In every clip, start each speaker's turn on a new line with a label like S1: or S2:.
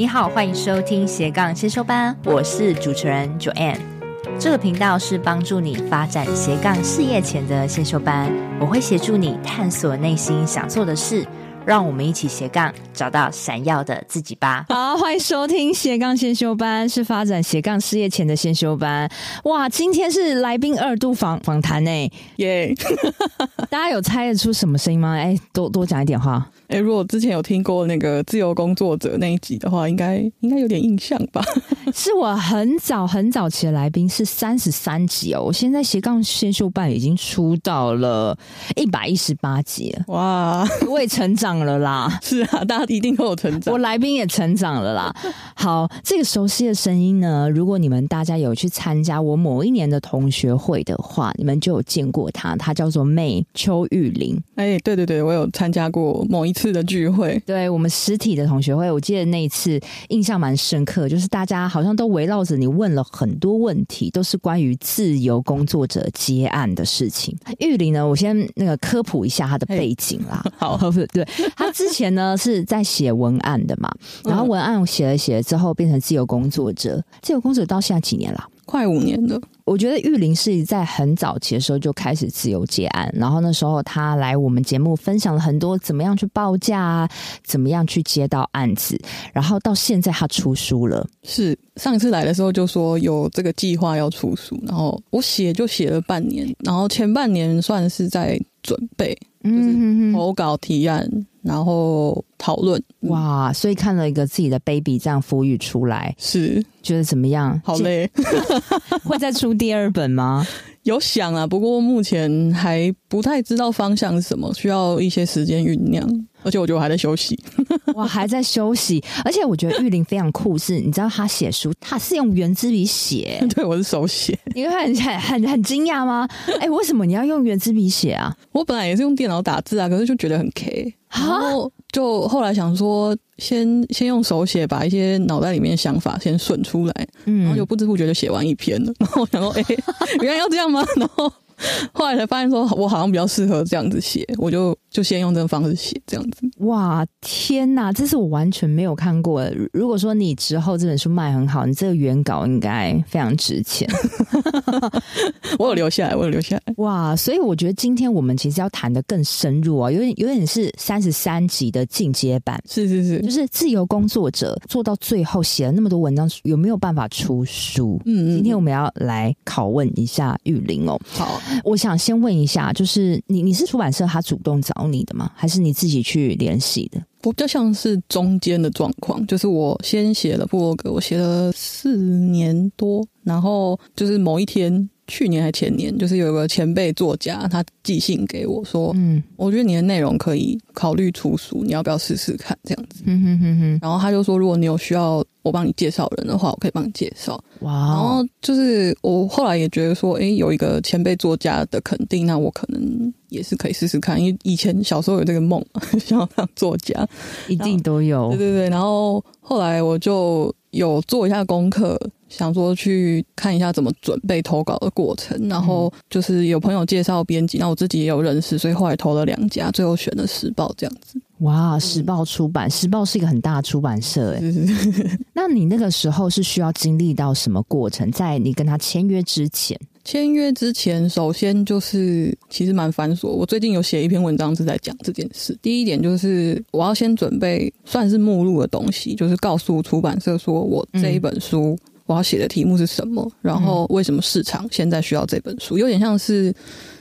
S1: 你好，欢迎收听斜杠先修班，我是主持人 Joanne。这个频道是帮助你发展斜杠事业前的先修班，我会协助你探索内心想做的事。让我们一起斜杠，找到闪耀的自己吧！
S2: 好，欢迎收听斜杠先修班，是发展斜杠事业前的先修班。哇，今天是来宾二度访访谈呢，耶！大家有猜得出什么声音吗？哎，多多讲一点话。
S3: 哎，如果之前有听过那个自由工作者那一集的话，应该应该有点印象吧？
S2: 是我很早很早期的来宾，是三十三集哦。我现在斜杠先修班已经出到了一百一十八集了，哇，我也成长了啦。
S3: 是啊，大家一定都有成长，
S2: 我来宾也成长了啦。好，这个熟悉的声音呢，如果你们大家有去参加我某一年的同学会的话，你们就有见过他，他叫做 May 邱玉玲。
S3: 哎，对对对，我有参加过某一次。次的聚会，
S2: 对我们实体的同学会，我记得那一次印象蛮深刻，就是大家好像都围绕着你问了很多问题，都是关于自由工作者接案的事情。玉林呢，我先那个科普一下他的背景啦。
S3: 好，
S2: 对，他之前呢是在写文案的嘛，然后文案写了写了之后变成自由工作者，自由工作者到现在几年了？
S3: 快五年了。
S2: 我觉得玉林是在很早期的时候就开始自由接案，然后那时候他来我们节目分享了很多怎么样去报价啊，怎么样去接到案子，然后到现在他出书了。
S3: 是上一次来的时候就说有这个计划要出书，然后我写就写了半年，然后前半年算是在准备，就是投稿提案。然后讨论
S2: 哇，所以看了一个自己的 baby 这样孵育出来，
S3: 是
S2: 觉得怎么样？
S3: 好累，
S2: 会再出第二本吗？
S3: 有想啊，不过目前还不太知道方向是什么，需要一些时间酝酿。而且我觉得我还在休息，
S2: 我还在休息。而且我觉得玉林非常酷，是你知道他写书，他是用圆珠笔写，
S3: 对，我是手写。
S2: 你会很很很很惊讶吗？哎、欸，为什么你要用圆珠笔写啊？
S3: 我本来也是用电脑打字啊，可是就觉得很 K，然后就后来想说先，先先用手写，把一些脑袋里面想法先顺出来，嗯，然后就不知不觉就写完一篇了。然后我想说，哎、欸，原来要这样吗？然后。后来才发现说，我好像比较适合这样子写，我就就先用这个方式写这样子。
S2: 哇，天哪，这是我完全没有看过的。如果说你之后这本书卖很好，你这个原稿应该非常值钱。
S3: 我有留下来，我有留下来。
S2: 哇，所以我觉得今天我们其实要谈的更深入啊，有点有点是三十三集的进阶版。
S3: 是是是，
S2: 就是自由工作者做到最后写了那么多文章，有没有办法出书？嗯，嗯，今天我们要来拷问一下玉玲哦。
S3: 好。
S2: 我想先问一下，就是你你是出版社他主动找你的吗？还是你自己去联系的？
S3: 我比较像是中间的状况，就是我先写了部落格，我写了四年多，然后就是某一天。去年还前年，就是有个前辈作家，他寄信给我说：“嗯，我觉得你的内容可以考虑出书，你要不要试试看？”这样子。嗯哼哼哼。然后他就说：“如果你有需要我帮你介绍人的话，我可以帮你介绍。”哇。然后就是我后来也觉得说：“诶，有一个前辈作家的肯定，那我可能也是可以试试看。因为以前小时候有这个梦，想要当作家，
S2: 一定都有。
S3: 对对对。然后后来我就有做一下功课。”想说去看一下怎么准备投稿的过程，然后就是有朋友介绍编辑，那我自己也有认识，所以后来投了两家，最后选了时报这样子。
S2: 哇，时报出版，时报是一个很大的出版社哎。那你那个时候是需要经历到什么过程？在你跟他签约之前？
S3: 签约之前，首先就是其实蛮繁琐。我最近有写一篇文章是在讲这件事。第一点就是我要先准备算是目录的东西，就是告诉出版社说我这一本书。嗯我要写的题目是什么？然后为什么市场现在需要这本书？有点像是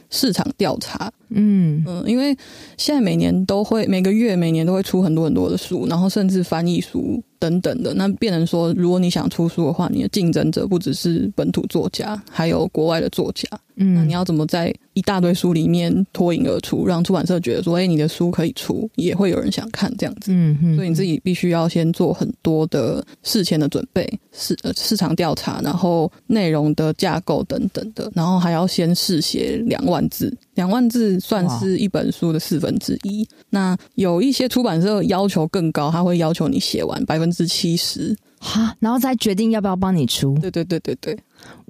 S3: 市场调查。嗯嗯，因为现在每年都会每个月每年都会出很多很多的书，然后甚至翻译书等等的。那变成说，如果你想出书的话，你的竞争者不只是本土作家，还有国外的作家。嗯，那你要怎么在一大堆书里面脱颖而出，让出版社觉得说，哎，你的书可以出，也会有人想看这样子。嗯嗯，所以你自己必须要先做很多的事前的准备，市呃市场调查，然后内容的架构等等的，然后还要先试写两万字，两万字算是一本书的四分之一。那有一些出版社要求更高，他会要求你写完百分之七十，
S2: 哈，然后再决定要不要帮你出。
S3: 对对对对对，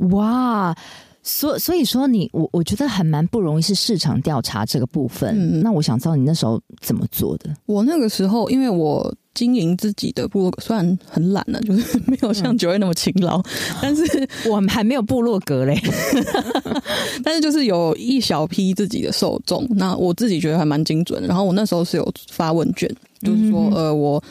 S2: 哇。所所以说你我我觉得还蛮不容易是市场调查这个部分。嗯，那我想知道你那时候怎么做的？
S3: 我那个时候因为我经营自己的部落格，虽然很懒了，就是没有像 Joanne 那么勤劳，嗯、但是
S2: 我们还没有部落格嘞。
S3: 但是就是有一小批自己的受众，那我自己觉得还蛮精准的。然后我那时候是有发问卷，就是说，嗯、呃，我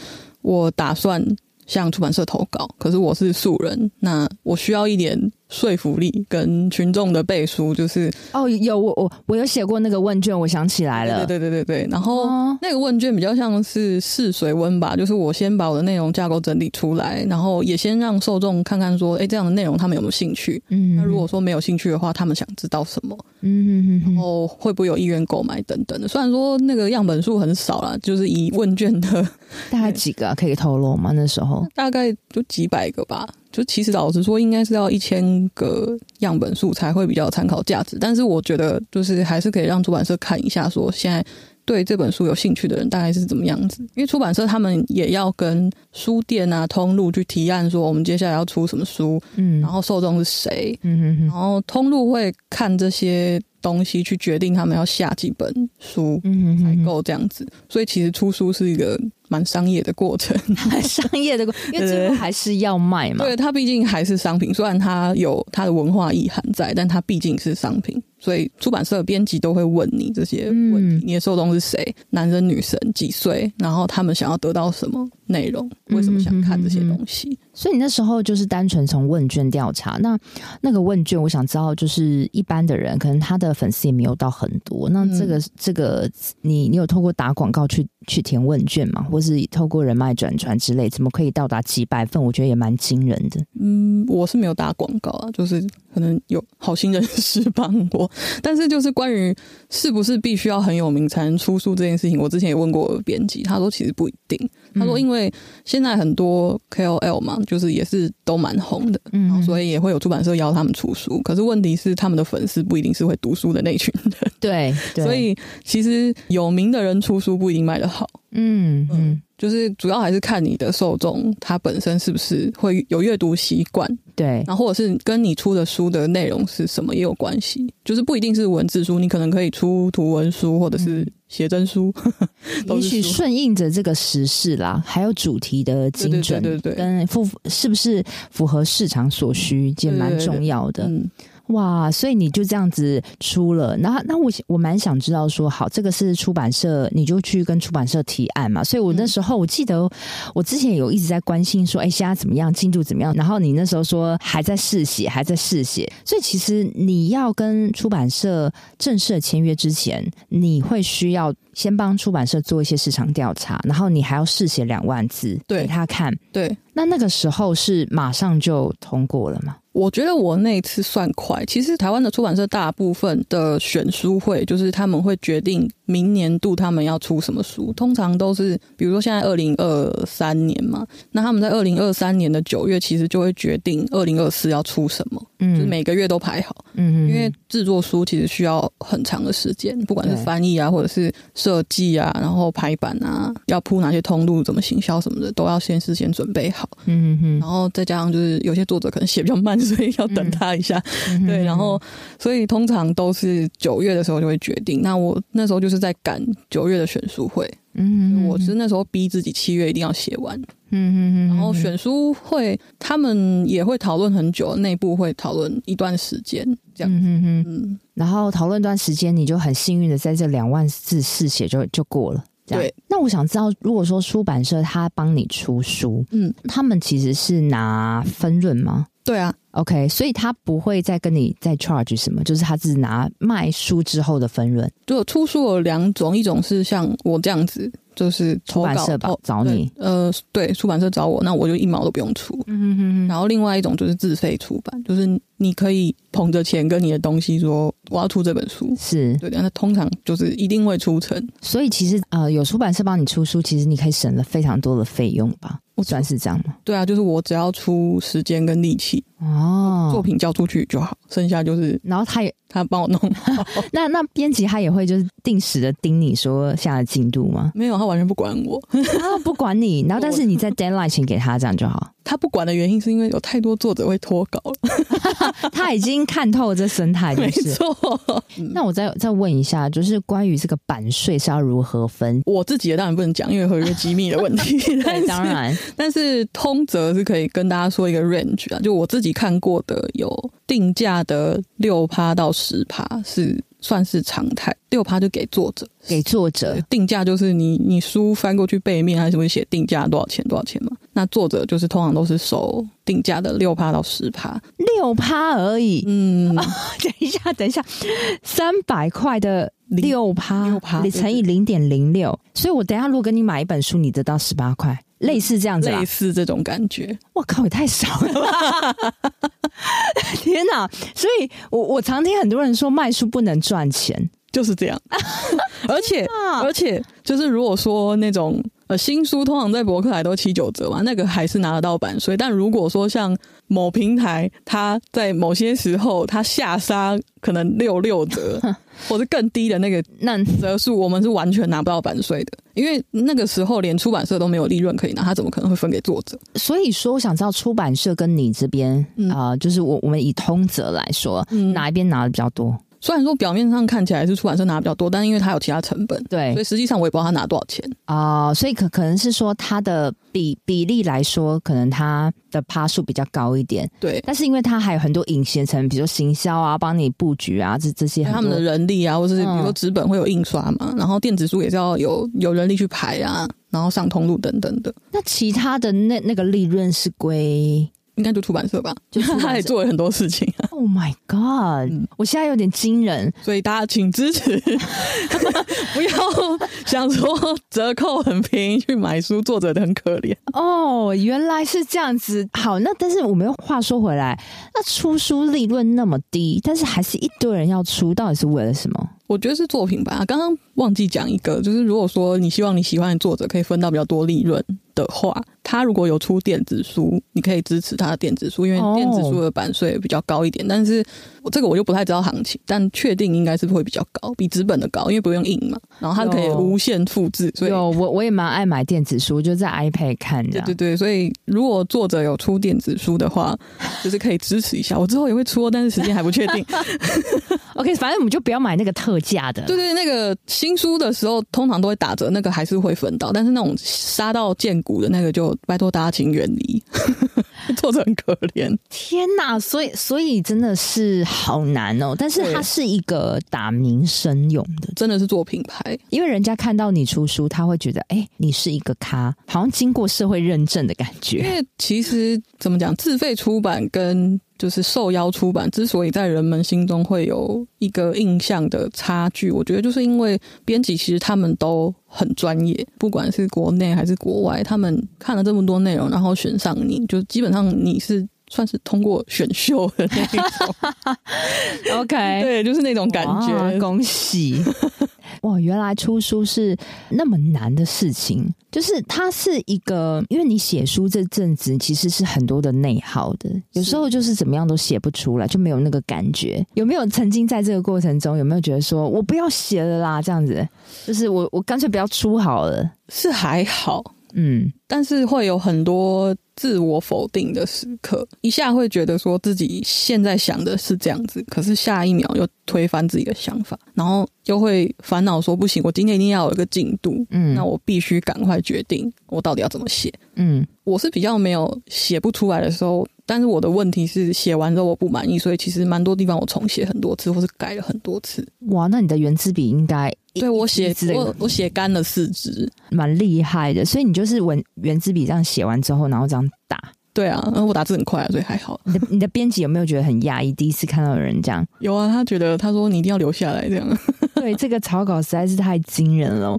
S3: 我打算向出版社投稿，可是我是素人，那我需要一点。说服力跟群众的背书，就是
S2: 哦，有我我我有写过那个问卷，我想起来了，
S3: 对对对对对。然后那个问卷比较像是试水温吧，就是我先把我的内容架构整理出来，然后也先让受众看看说，哎，这样的内容他们有没有兴趣？嗯，那如果说没有兴趣的话，他们想知道什么？嗯，然后会不会有意愿购买等等的。虽然说那个样本数很少啦，就是以问卷的
S2: 大概几个啊，可以透露吗？那时候
S3: 大概就几百个吧。就其实老实说，应该是要一千个样本数才会比较有参考价值。但是我觉得，就是还是可以让出版社看一下，说现在对这本书有兴趣的人大概是怎么样子。因为出版社他们也要跟书店啊、通路去提案，说我们接下来要出什么书，嗯，然后受众是谁，嗯哼哼，然后通路会看这些东西去决定他们要下几本书，嗯，采购这样子。所以其实出书是一个。蛮商业的过程，
S2: 蛮 商业的过程，因为最后还是要卖嘛。
S3: 对，它毕竟还是商品，虽然它有它的文化意涵在，但它毕竟是商品。所以出版社的编辑都会问你这些问题：嗯、你的受众是谁？男生、女生？几岁？然后他们想要得到什么内容？为什么想看这些东西？嗯嗯嗯、
S2: 所以你那时候就是单纯从问卷调查。那那个问卷，我想知道，就是一般的人可能他的粉丝也没有到很多。那这个、嗯、这个，你你有透过打广告去去填问卷吗？或是透过人脉转传之类，怎么可以到达几百份？我觉得也蛮惊人的。
S3: 嗯，我是没有打广告啊，就是可能有好心人士帮我。但是，就是关于是不是必须要很有名才能出书这件事情，我之前也问过编辑，他说其实不一定。他说，因为现在很多 KOL 嘛，就是也是都蛮红的，嗯，然后所以也会有出版社邀他们出书。可是问题是，他们的粉丝不一定是会读书的那群人，
S2: 对，对，
S3: 所以其实有名的人出书不一定卖得好。嗯嗯，就是主要还是看你的受众，他本身是不是会有阅读习惯，
S2: 对，
S3: 然后或者是跟你出的书的内容是什么也有关系，就是不一定是文字书，你可能可以出图文书或者是写真书，
S2: 也许顺应着这个时事啦，还有主题的精准，对对对，跟符是不是符合市场所需，也蛮重要的。嗯哇，所以你就这样子出了，那那我我蛮想知道说，好，这个是出版社，你就去跟出版社提案嘛。所以我那时候我记得，我之前有一直在关心说，哎，现在怎么样，进度怎么样？然后你那时候说还在试写，还在试写。所以其实你要跟出版社正式签约之前，你会需要先帮出版社做一些市场调查，然后你还要试写两万字给他看。
S3: 对，
S2: 那那个时候是马上就通过了吗？
S3: 我觉得我那次算快。其实台湾的出版社大部分的选书会，就是他们会决定明年度他们要出什么书，通常都是比如说现在二零二三年嘛，那他们在二零二三年的九月其实就会决定二零二四要出什么，嗯，就是每个月都排好，嗯，因为制作书其实需要很长的时间，不管是翻译啊，或者是设计啊，然后排版啊，要铺哪些通路，怎么行销什么的，都要先事先准备好，嗯嗯，然后再加上就是有些作者可能写比较慢。所以要等他一下，嗯、对，然后所以通常都是九月的时候就会决定。那我那时候就是在赶九月的选书会，嗯，我是那时候逼自己七月一定要写完，嗯嗯，然后选书会他们也会讨论很久，内部会讨论一段时间，这样，嗯嗯，
S2: 然后讨论一段时间，你就很幸运的在这两万字试写就就过了。对，那我想知道，如果说出版社他帮你出书，嗯，他们其实是拿分润吗？
S3: 对啊
S2: ，OK，所以他不会再跟你再 charge 什么，就是他只拿卖书之后的分润。
S3: 就出书有两种，一种是像我这样子。就是
S2: 出版社吧找你，
S3: 呃，对，出版社找我，那我就一毛都不用出。嗯哼哼哼。然后另外一种就是自费出版，就是你可以捧着钱跟你的东西说我要出这本书，
S2: 是
S3: 对的。那通常就是一定会出成。
S2: 所以其实呃，有出版社帮你出书，其实你可以省了非常多的费用吧？我算是这样吗？
S3: 对啊，就是我只要出时间跟力气哦，作品交出去就好，剩下就是
S2: 然后他也
S3: 他帮我弄。
S2: 那那编辑他也会就是定时的盯你说下的进度吗？
S3: 没有，他。完全不管我，
S2: 他不管你，然后但是你在 deadline 前给他这样就好。
S3: 他不管的原因是因为有太多作者会脱稿了。
S2: 他已经看透了这生态，
S3: 没
S2: 就是。
S3: 错。
S2: 那我再再问一下，就是关于这个版税是要如何分？
S3: 我自己的当然不能讲，因为合约机密的问题。
S2: 对，当然。
S3: 但是通则是可以跟大家说一个 range 啊，就我自己看过的有定价的六趴到十趴是。算是常态，六趴就给作者，
S2: 给作者
S3: 定价就是你你书翻过去背面还是会写定价多少钱多少钱嘛？那作者就是通常都是收定价的六趴到十趴，
S2: 六趴而已。嗯、哦，等一下，等一下，三百块的六趴，六趴你乘以零点零六，所以我等一下如果跟你买一本书，你得到十八块。类似这样子，
S3: 类似这种感觉。
S2: 我靠，也太少了吧！天哪！所以我我常听很多人说卖书不能赚钱，
S3: 就是这样。而 且而且，就是如果说那种呃新书，通常在博客来都七九折嘛，那个还是拿得到版税。但如果说像某平台，它在某些时候它下杀，可能六六折。或者更低的那个那折数，我们是完全拿不到版税的，因为那个时候连出版社都没有利润可以拿，他怎么可能会分给作者？
S2: 所以说，我想知道出版社跟你这边啊、嗯呃，就是我我们以通则来说，嗯、哪一边拿的比较多？
S3: 虽然说表面上看起来是出版社拿比较多，但是因为它有其他成本，
S2: 对，
S3: 所以实际上我也不知道他拿多少钱
S2: 啊、呃。所以可可能是说它的比比例来说，可能它的趴数比较高一点，
S3: 对。
S2: 但是因为它还有很多隐形成，比如说行销啊，帮你布局啊，这这些
S3: 他们的人力啊，或者是比如说纸本会有印刷嘛，嗯、然后电子书也是要有有人力去排啊，然后上通路等等的。
S2: 那其他的那那个利润是归？
S3: 应该就出版社吧，就是他也做了很多事情。
S2: Oh my god！、嗯、我现在有点惊人，
S3: 所以大家请支持，不要想说折扣很便宜去买书，作者的很可怜。
S2: 哦，oh, 原来是这样子。好，那但是我们又话说回来，那出书利润那么低，但是还是一堆人要出，到底是为了什么？
S3: 我觉得是作品吧。刚刚忘记讲一个，就是如果说你希望你喜欢的作者可以分到比较多利润的话，他如果有出电子书，你可以支持他的电子书，因为电子书的版税比较高一点。Oh. 但是我这个我就不太知道行情，但确定应该是会比较高，比纸本的高，因为不用印嘛。然后它可以无限复制，所以
S2: 有我我也蛮爱买电子书，就在 iPad 看的。
S3: 对对对，所以如果作者有出电子书的话，就是可以支持一下。我之后也会出，但是时间还不确定。
S2: OK，反正我们就不要买那个特价的。
S3: 对对，那个新书的时候通常都会打折，那个还是会分到。但是那种杀到见骨的那个，就拜托大家请远离，作者很可怜。
S2: 天哪，所以所以真的是好难哦。但是它是一个打名声用的，
S3: 真的是做品牌，
S2: 因为人家看到你出书，他会觉得哎，你是一个咖，好像经过社会认证的感觉。
S3: 因为其实怎么讲，自费出版跟就是受邀出版，之所以在人们心中会有一个印象的差距，我觉得就是因为编辑其实他们都很专业，不管是国内还是国外，他们看了这么多内容，然后选上你，就基本上你是算是通过选秀的那种。
S2: OK，
S3: 对，就是那种感觉。
S2: 恭喜。哇，原来出书是那么难的事情，就是它是一个，因为你写书这阵子其实是很多的内耗的，有时候就是怎么样都写不出来，就没有那个感觉。有没有曾经在这个过程中，有没有觉得说我不要写了啦，这样子，就是我我干脆不要出好了？
S3: 是还好。嗯，但是会有很多自我否定的时刻，一下会觉得说自己现在想的是这样子，可是下一秒又推翻自己的想法，然后又会烦恼说不行，我今天一定要有一个进度，嗯，那我必须赶快决定我到底要怎么写，嗯，我是比较没有写不出来的时候。但是我的问题是写完之后我不满意，所以其实蛮多地方我重写很多次，或是改了很多次。
S2: 哇，那你的原子笔应该
S3: 对我写我我写干了四支，
S2: 蛮厉害的。所以你就是文原子笔这样写完之后，然后这样打。
S3: 对啊，然后我打字很快啊，所以还好。
S2: 你的你的编辑有没有觉得很压抑？第一次看到有人这样？
S3: 有啊，他觉得他说你一定要留下来这样。
S2: 对，这个草稿实在是太惊人了。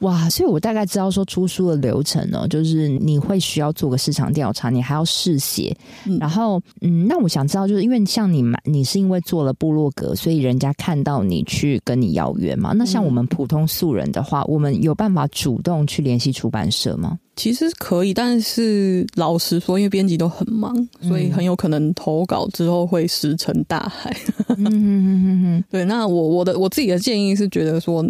S2: 哇，所以我大概知道说出书的流程呢，就是你会需要做个市场调查，你还要试写，嗯、然后嗯，那我想知道，就是因为像你嘛，你是因为做了部落格，所以人家看到你去跟你邀约嘛？那像我们普通素人的话，嗯、我们有办法主动去联系出版社吗？
S3: 其实可以，但是老实说，因为编辑都很忙，所以很有可能投稿之后会石沉大海。嗯哼哼哼哼，对，那我我的我自己的建议是觉得说。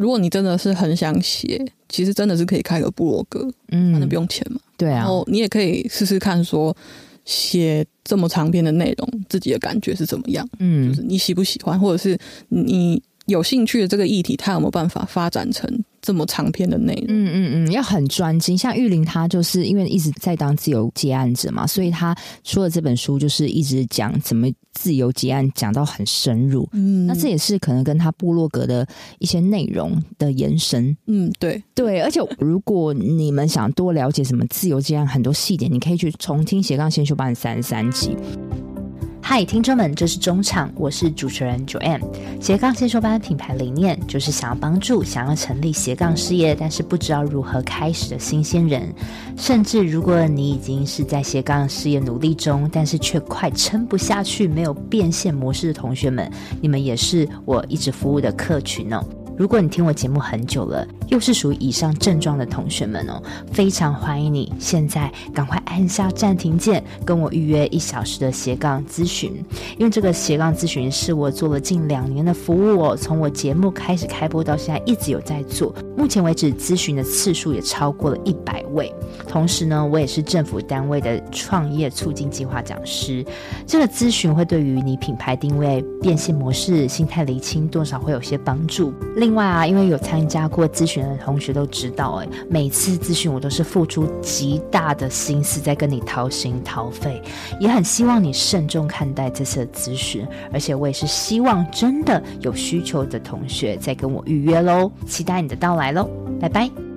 S3: 如果你真的是很想写，其实真的是可以开个部落格，嗯，反正不用钱嘛。
S2: 对啊，
S3: 然后你也可以试试看说，写这么长篇的内容，自己的感觉是怎么样？嗯，就是你喜不喜欢，或者是你有兴趣的这个议题，他有没有办法发展成这么长篇的内容？
S2: 嗯嗯嗯，要很专精。像玉玲，她就是因为一直在当自由接案者嘛，所以她出了这本书，就是一直讲怎么自由结案，讲到很深入。嗯，那这也是可能跟他部落格的一些内容的延伸。
S3: 嗯，对
S2: 对。而且如果你们想多了解什么自由结案很多细节，你可以去重听斜杠先修班三十三集。
S1: 嗨，听众们，这是中场，我是主持人 Joanne。斜杠先修班品牌理念就是想要帮助想要成立斜杠事业，但是不知道如何开始的新鲜人，甚至如果你已经是在斜杠事业努力中，但是却快撑不下去，没有变现模式的同学们，你们也是我一直服务的客群哦。如果你听我节目很久了，又是属于以上症状的同学们哦，非常欢迎你现在赶快按下暂停键，跟我预约一小时的斜杠咨询。因为这个斜杠咨询是我做了近两年的服务哦，从我节目开始开播到现在一直有在做，目前为止咨询的次数也超过了一百位。同时呢，我也是政府单位的创业促进计划讲师。这个咨询会对于你品牌定位、变现模式、心态厘清多少会有些帮助。另另外啊，因为有参加过咨询的同学都知道，哎，每次咨询我都是付出极大的心思在跟你掏心掏肺，也很希望你慎重看待这次的咨询，而且我也是希望真的有需求的同学再跟我预约喽，期待你的到来喽，拜拜。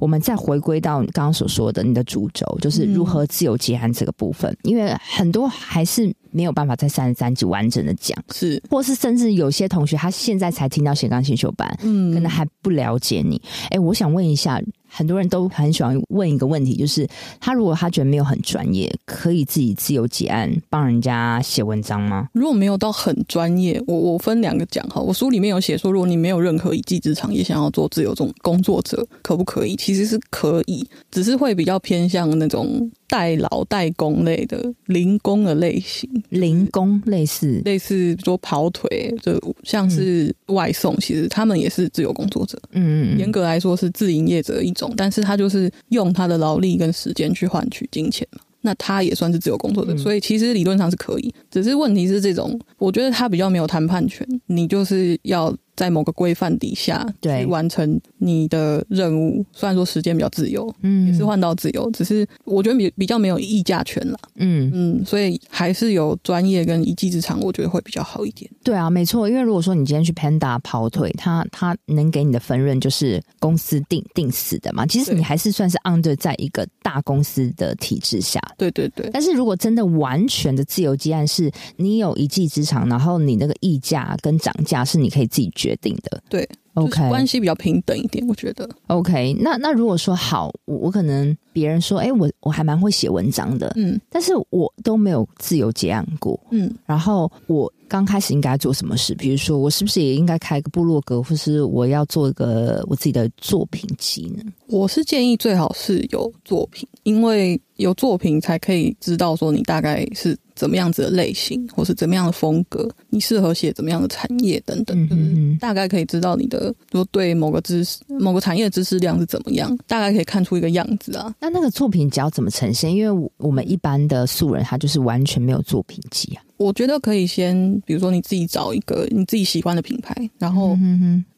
S2: 我们再回归到你刚刚所说的你的主轴，就是如何自由结案这个部分，嗯、因为很多还是。没有办法在三十三集完整的讲，
S3: 是，
S2: 或是甚至有些同学他现在才听到斜杠进修班，嗯，可能还不了解你。哎，我想问一下，很多人都很喜欢问一个问题，就是他如果他觉得没有很专业，可以自己自由结案帮人家写文章吗？
S3: 如果没有到很专业，我我分两个讲哈。我书里面有写说，如果你没有任何一技之长，也想要做自由这种工作者，可不可以？其实是可以，只是会比较偏向那种。代劳代工类的零工的类型，
S2: 零工类似
S3: 类似说跑腿，就像是外送，其实他们也是自由工作者。嗯，严格来说是自营业者一种，但是他就是用他的劳力跟时间去换取金钱嘛，那他也算是自由工作者，所以其实理论上是可以，只是问题是这种，我觉得他比较没有谈判权，你就是要。在某个规范底下，对，完成你的任务。虽然说时间比较自由，嗯，也是换到自由，只是我觉得比比较没有议价权了，嗯嗯，所以还是有专业跟一技之长，我觉得会比较好一点。
S2: 对啊，没错，因为如果说你今天去 Panda 跑腿，他他能给你的分润就是公司定定死的嘛。其实你还是算是 under 在一个大公司的体制下，
S3: 对对对。
S2: 但是如果真的完全的自由接案，是你有一技之长，然后你那个议价跟涨价是你可以自己决。定的，
S3: 对，OK，关系比较平等一点，我觉得
S2: ，OK 那。那那如果说好，我我可能别人说，哎、欸，我我还蛮会写文章的，嗯，但是我都没有自由结案过，嗯，然后我刚开始应该做什么事？比如说，我是不是也应该开一个部落格，或是我要做一个我自己的作品集呢？
S3: 我是建议最好是有作品，因为有作品才可以知道说你大概是。怎么样子的类型，或是怎么样的风格，你适合写怎么样的产业等等，嗯，大概可以知道你的，如果对某个知识、某个产业的知识量是怎么样，大概可以看出一个样子啊。
S2: 那那个作品集要怎么呈现？因为我们一般的素人，他就是完全没有作品集啊。
S3: 我觉得可以先，比如说你自己找一个你自己喜欢的品牌，然后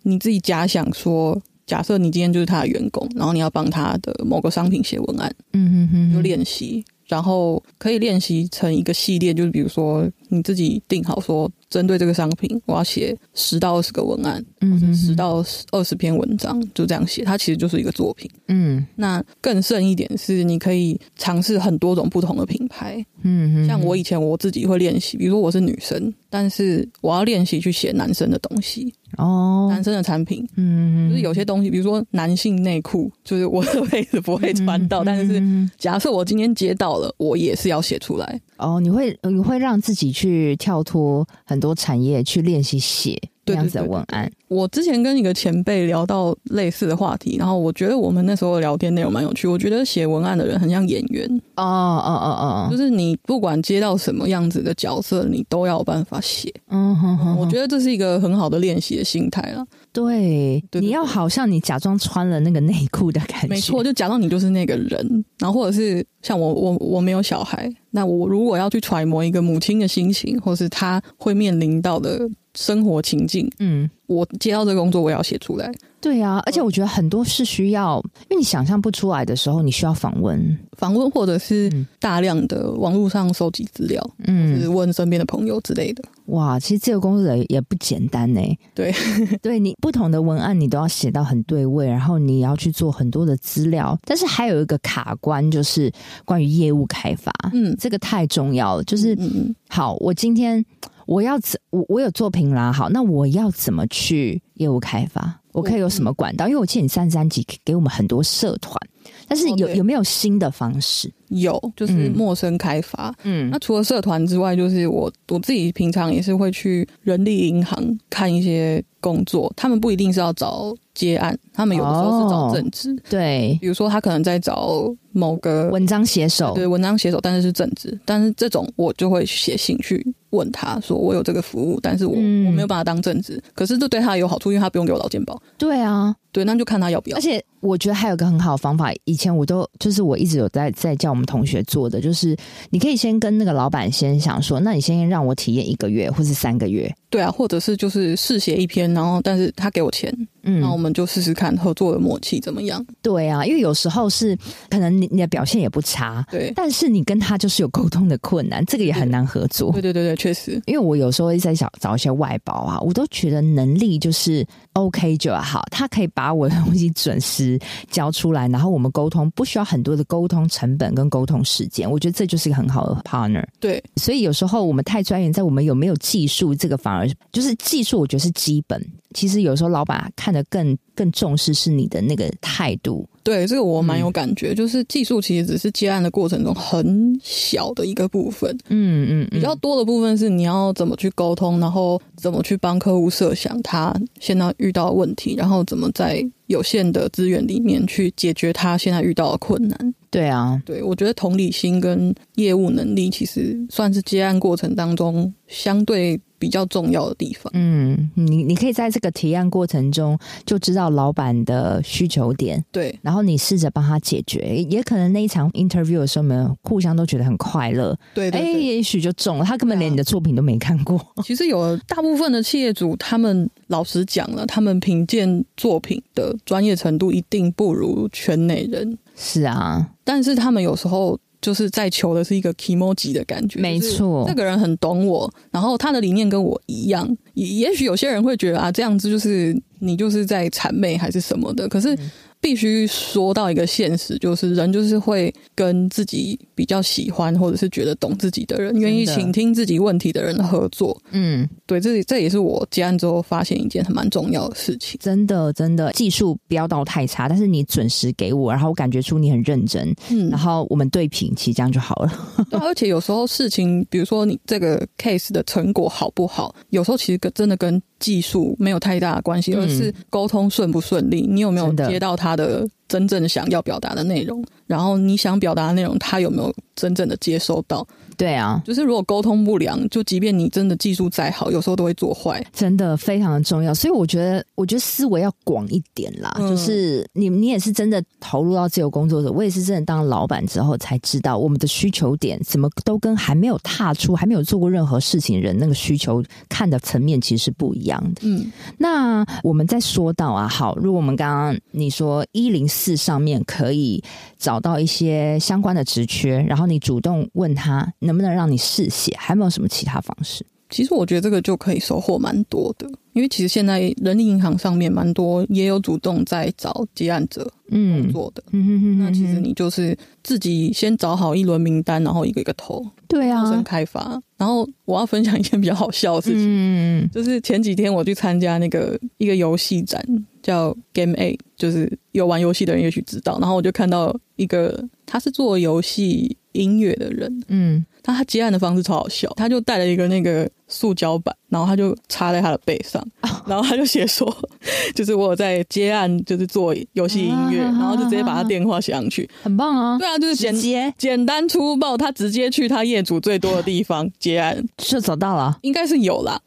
S3: 你自己假想说，假设你今天就是他的员工，然后你要帮他的某个商品写文案，嗯嗯嗯，就练习。然后可以练习成一个系列，就是比如说你自己定好说，针对这个商品，我要写十到二十个文案，嗯，十到二十篇文章，就这样写，它其实就是一个作品。嗯，那更甚一点是，你可以尝试很多种不同的品牌。嗯，像我以前我自己会练习，比如说我是女生，但是我要练习去写男生的东西。哦，男生的产品，嗯，就是有些东西，比如说男性内裤，就是我这辈子不会穿到，嗯，但是假设我今天接到了，我也是要写出来。
S2: 哦，你会你会让自己去跳脱很多产业去练习写这样子的文案。
S3: 我之前跟一个前辈聊到类似的话题，然后我觉得我们那时候聊天内容蛮有趣。我觉得写文案的人很像演员
S2: 哦哦哦哦，
S3: 就是你不管接到什么样子的角色，你都要有办法写。
S2: 嗯哼哼，
S3: 我觉得这是一个很好的练习的心态了。对，对
S2: 你要好像你假装穿了那个内裤的感觉，
S3: 没错，就假装你就是那个人，然后或者是像我，我我没有小孩，那我如果要去揣摩一个母亲的心情，或是他会面临到的。生活情境，嗯，我接到这个工作，我要写出来。
S2: 对啊，而且我觉得很多是需要，因为你想象不出来的时候，你需要访问，
S3: 访问或者是大量的网络上收集资料，嗯，就是问身边的朋友之类的。
S2: 哇，其实这个工作也不简单呢。
S3: 对，
S2: 对你不同的文案，你都要写到很对位，然后你要去做很多的资料。但是还有一个卡关，就是关于业务开发，嗯，这个太重要了。就是，嗯，好，我今天。我要怎我我有作品啦，好，那我要怎么去业务开发？我可以有什么管道？因为我记得你三十三级给我们很多社团，但是有有没有新的方式？
S3: 有，就是陌生开发。嗯，那除了社团之外，就是我我自己平常也是会去人力银行看一些工作，他们不一定是要找接案，他们有的时候是找正职。
S2: 对，
S3: 比如说他可能在找某个
S2: 文章写手，
S3: 对，文章写手，但是是正职，但是这种我就会写信去问他说，我有这个服务，但是我、嗯、我没有办法当正职，可是这对他有好处，因为他不用给我劳健保。
S2: 对啊，
S3: 对，那就看他要不要。
S2: 而且我觉得还有个很好的方法，以前我都就是我一直有在在叫我们同学做的，就是你可以先跟那个老板先想说，那你先让我体验一个月或是三个月。
S3: 对啊，或者是就是试写一篇，然后但是他给我钱，嗯，那我们就试试看合作的默契怎么样。
S2: 对啊，因为有时候是可能你你的表现也不差，
S3: 对，
S2: 但是你跟他就是有沟通的困难，这个也很难合作。
S3: 对对对对，确实，
S2: 因为我有时候会在找找一些外包啊，我都觉得能力就是 OK 就好，他可以把我的东西准时交出来，然后我们沟通不需要很多的沟通成本跟沟通时间，我觉得这就是一个很好的 partner。
S3: 对，
S2: 所以有时候我们太专业，在我们有没有技术这个反而。就是技术，我觉得是基本。其实有时候老板看得更更重视是你的那个态度。
S3: 对，这个我蛮有感觉。嗯、就是技术其实只是接案的过程中很小的一个部分。嗯嗯，嗯，比较多的部分是你要怎么去沟通，然后怎么去帮客户设想他现在遇到的问题，然后怎么在有限的资源里面去解决他现在遇到的困难。
S2: 对啊，
S3: 对，我觉得同理心跟业务能力其实算是接案过程当中相对比较重要的地方。
S2: 嗯，你你可以在这个提案过程中就知道老板的需求点，
S3: 对，
S2: 然后你试着帮他解决，也可能那一场 interview 的时候，我们互相都觉得很快乐，
S3: 对，对，对，
S2: 哎，也许就中了，他根本连你的作品都没看过。
S3: 其实有大部分的企业主，他们老实讲了，他们评鉴作品的专业程度一定不如圈内人。
S2: 是啊，
S3: 但是他们有时候。就是在求的是一个 kimoji 的感觉，
S2: 没错，
S3: 这个人很懂我，然后他的理念跟我一样。也也许有些人会觉得啊，这样子就是你就是在谄媚还是什么的，可是。嗯必须说到一个现实，就是人就是会跟自己比较喜欢或者是觉得懂自己的人，愿意倾听自己问题的人合作。嗯，对，这这也是我接案之后发现一件很蛮重要的事情。
S2: 真的，真的，技术不要到太差，但是你准时给我，然后我感觉出你很认真，嗯，然后我们对平，其实这样就好了。
S3: 对，而且有时候事情，比如说你这个 case 的成果好不好，有时候其实跟真的跟技术没有太大的关系，而是沟通顺不顺利，你有没有接到他的真正想要表达的内容，然后你想表达的内容，他有没有真正的接收到？
S2: 对啊，
S3: 就是如果沟通不良，就即便你真的技术再好，有时候都会做坏，
S2: 真的非常的重要。所以我觉得，我觉得思维要广一点啦。嗯、就是你，你也是真的投入到自由工作者，我也是真的当老板之后才知道，我们的需求点怎么都跟还没有踏出、还没有做过任何事情的人那个需求看的层面其实是不一样的。嗯，那我们再说到啊，好，如果我们刚刚你说一零四上面可以找到一些相关的职缺，然后你主动问他。能不能让你试写？还有没有什么其他方式？
S3: 其实我觉得这个就可以收获蛮多的，因为其实现在人力银行上面蛮多也有主动在找接案者工作的。嗯嗯嗯，那其实你就是自己先找好一轮名单，然后一个一个投。
S2: 对啊，
S3: 陌生开发。然后我要分享一件比较好笑的事情，嗯，就是前几天我去参加那个一个游戏展，叫 Game A，就是有玩游戏的人也许知道。然后我就看到一个，他是做游戏。音乐的人，
S2: 嗯，
S3: 他他接案的方式超好笑，他就带了一个那个塑胶板，然后他就插在他的背上，然后他就写说，就是我有在接案，就是做游戏音乐，然后就直接把他电话写上去，
S2: 很棒啊！
S3: 对啊，就是简
S2: 接？
S3: 简单粗暴，他直接去他业主最多的地方接案，
S2: 就找到了，
S3: 应该是有啦。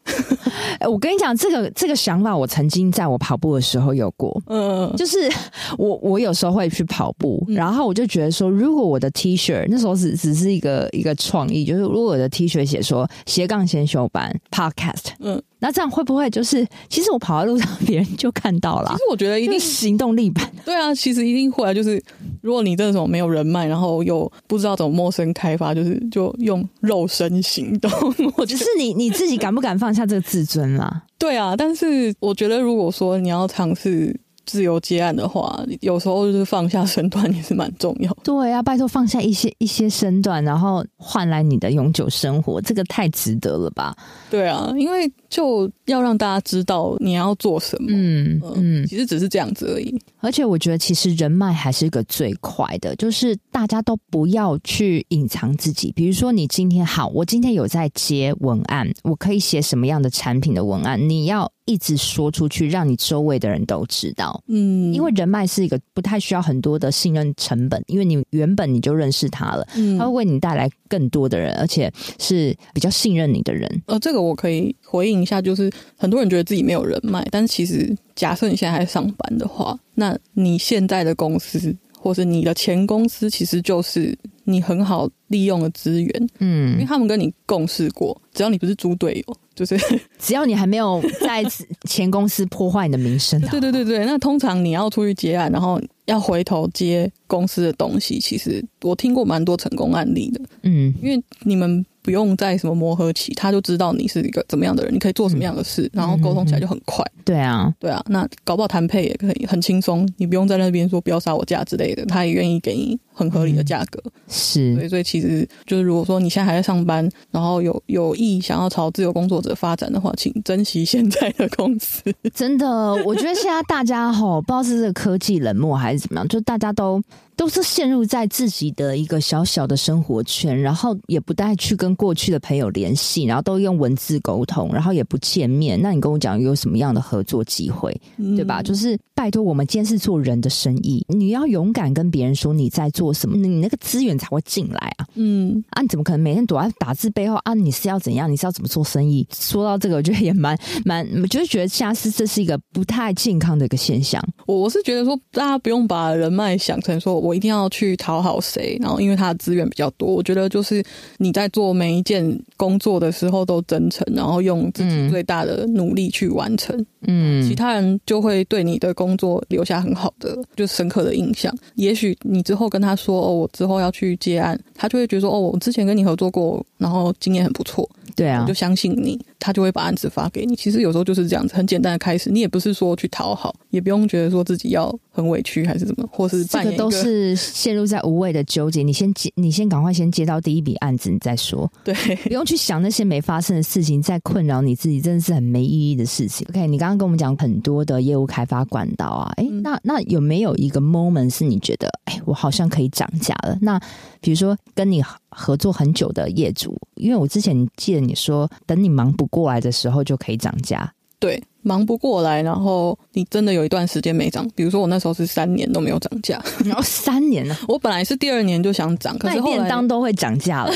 S2: 哎，我跟你讲，这个这个想法，我曾经在我跑步的时候有过，嗯，就是 我我有时候会去跑步，然后我就觉得说，如果我的 T 恤那时候只只是一个一个创意，就是如果我的 T 恤写说斜杠先修班 Podcast，嗯，那这样会不会就是其实我跑在路上，别人就看到了？
S3: 其实我觉得一定
S2: 行动力版，
S3: 对啊，其实一定会啊。就是如果你这种没有人脉，然后又不知道怎么陌生开发，就是就用肉身行动。我
S2: 只是你你自己敢不敢放下这个自尊啦？
S3: 对啊，但是我觉得如果说你要尝试。自由接案的话，有时候就是放下身段也是蛮重要。
S2: 对啊，拜托放下一些一些身段，然后换来你的永久生活，这个太值得了吧？
S3: 对啊，因为就要让大家知道你要做什么。嗯嗯，其实只是这样子而已。
S2: 而且我觉得，其实人脉还是一个最快的，就是大家都不要去隐藏自己。比如说，你今天好，我今天有在接文案，我可以写什么样的产品的文案？你要。一直说出去，让你周围的人都知道。嗯，因为人脉是一个不太需要很多的信任成本，因为你原本你就认识他了，嗯，他会为你带来更多的人，而且是比较信任你的人。
S3: 呃，这个我可以回应一下，就是很多人觉得自己没有人脉，但是其实假设你现在还上班的话，那你现在的公司或是你的前公司，其实就是你很好利用的资源。嗯，因为他们跟你共事过，只要你不是猪队友。就是
S2: 只要你还没有在前公司破坏你的名声，
S3: 对对对对。那通常你要出去接案，然后要回头接公司的东西，其实我听过蛮多成功案例的。嗯，因为你们不用再什么磨合期，他就知道你是一个怎么样的人，你可以做什么样的事，嗯、然后沟通起来就很快。
S2: 对啊，
S3: 对啊。那搞不好谈配也可以很轻松，你不用在那边说不要杀我价之类的，他也愿意给你。很合理的价格，
S2: 嗯、是，
S3: 所以所以其实就是，如果说你现在还在上班，然后有有意想要朝自由工作者发展的话，请珍惜现在的公司。
S2: 真的，我觉得现在大家吼，不知道是这个科技冷漠还是怎么样，就大家都都是陷入在自己的一个小小的生活圈，然后也不带去跟过去的朋友联系，然后都用文字沟通，然后也不见面。那你跟我讲有什么样的合作机会，嗯、对吧？就是拜托，我们今天是做人的生意，你要勇敢跟别人说你在做。什么？你那个资源才会进来啊！嗯啊，你怎么可能每天躲在打字背后啊？你是要怎样？你是要怎么做生意？说到这个，我觉得也蛮蛮，就是觉得现在是这是一个不太健康的一个现象。
S3: 我我是觉得说，大家不用把人脉想成说我一定要去讨好谁，然后因为他的资源比较多。我觉得就是你在做每一件工作的时候都真诚，然后用自己最大的努力去完成。嗯，其他人就会对你的工作留下很好的就深刻的印象。也许你之后跟他。说哦，我之后要去接案，他就会觉得说哦，我之前跟你合作过，然后经验很不错，
S2: 对啊，
S3: 我就相信你，他就会把案子发给你。其实有时候就是这样子，很简单的开始，你也不是说去讨好，也不用觉得说自己要很委屈还是怎么，或是
S2: 这个都是陷入在无谓的纠结。你先接，你先赶快先接到第一笔案子，你再说，
S3: 对，
S2: 不用去想那些没发生的事情，再困扰你自己，真的是很没意义的事情。OK，你刚刚跟我们讲很多的业务开发管道啊，哎，那那有没有一个 moment 是你觉得，哎，我好像可以涨价了？那比如说跟你合作很久的业主，因为我之前记得你说，等你忙不过来的时候就可以涨价。
S3: 对，忙不过来，然后你真的有一段时间没涨，比如说我那时候是三年都没有涨价，
S2: 然后三年呢，
S3: 我本来是第二年就想涨，可是
S2: 后当都会涨价了，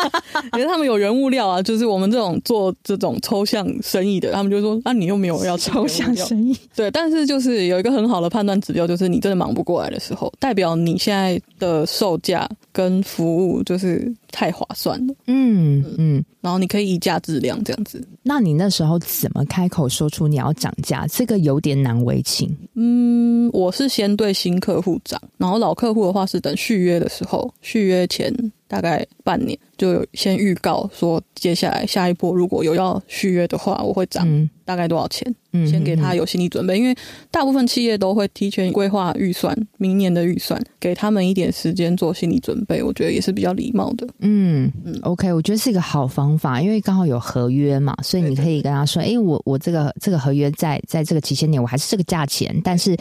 S3: 因为他们有人物料啊，就是我们这种做这种抽象生意的，他们就说，那、啊、你又没有要
S2: 抽象生意，
S3: 对，但是就是有一个很好的判断指标，就是你真的忙不过来的时候，代表你现在的售价跟服务就是。太划算了，嗯嗯，然后你可以以价质量这样子。
S2: 那你那时候怎么开口说出你要涨价？这个有点难为情。
S3: 嗯，我是先对新客户涨，然后老客户的话是等续约的时候，续约前大概半年就有先预告说，接下来下一波如果有要续约的话，我会涨大概多少钱，嗯先给他有心理准备，因为大部分企业都会提前规划预算，明年的预算，给他们一点时间做心理准备，我觉得也是比较礼貌的。
S2: 嗯嗯，OK，我觉得是一个好方法，因为刚好有合约嘛，所以你可以跟他说，哎，我我这个这个合约在在这个期限内，我还是这个价钱，但是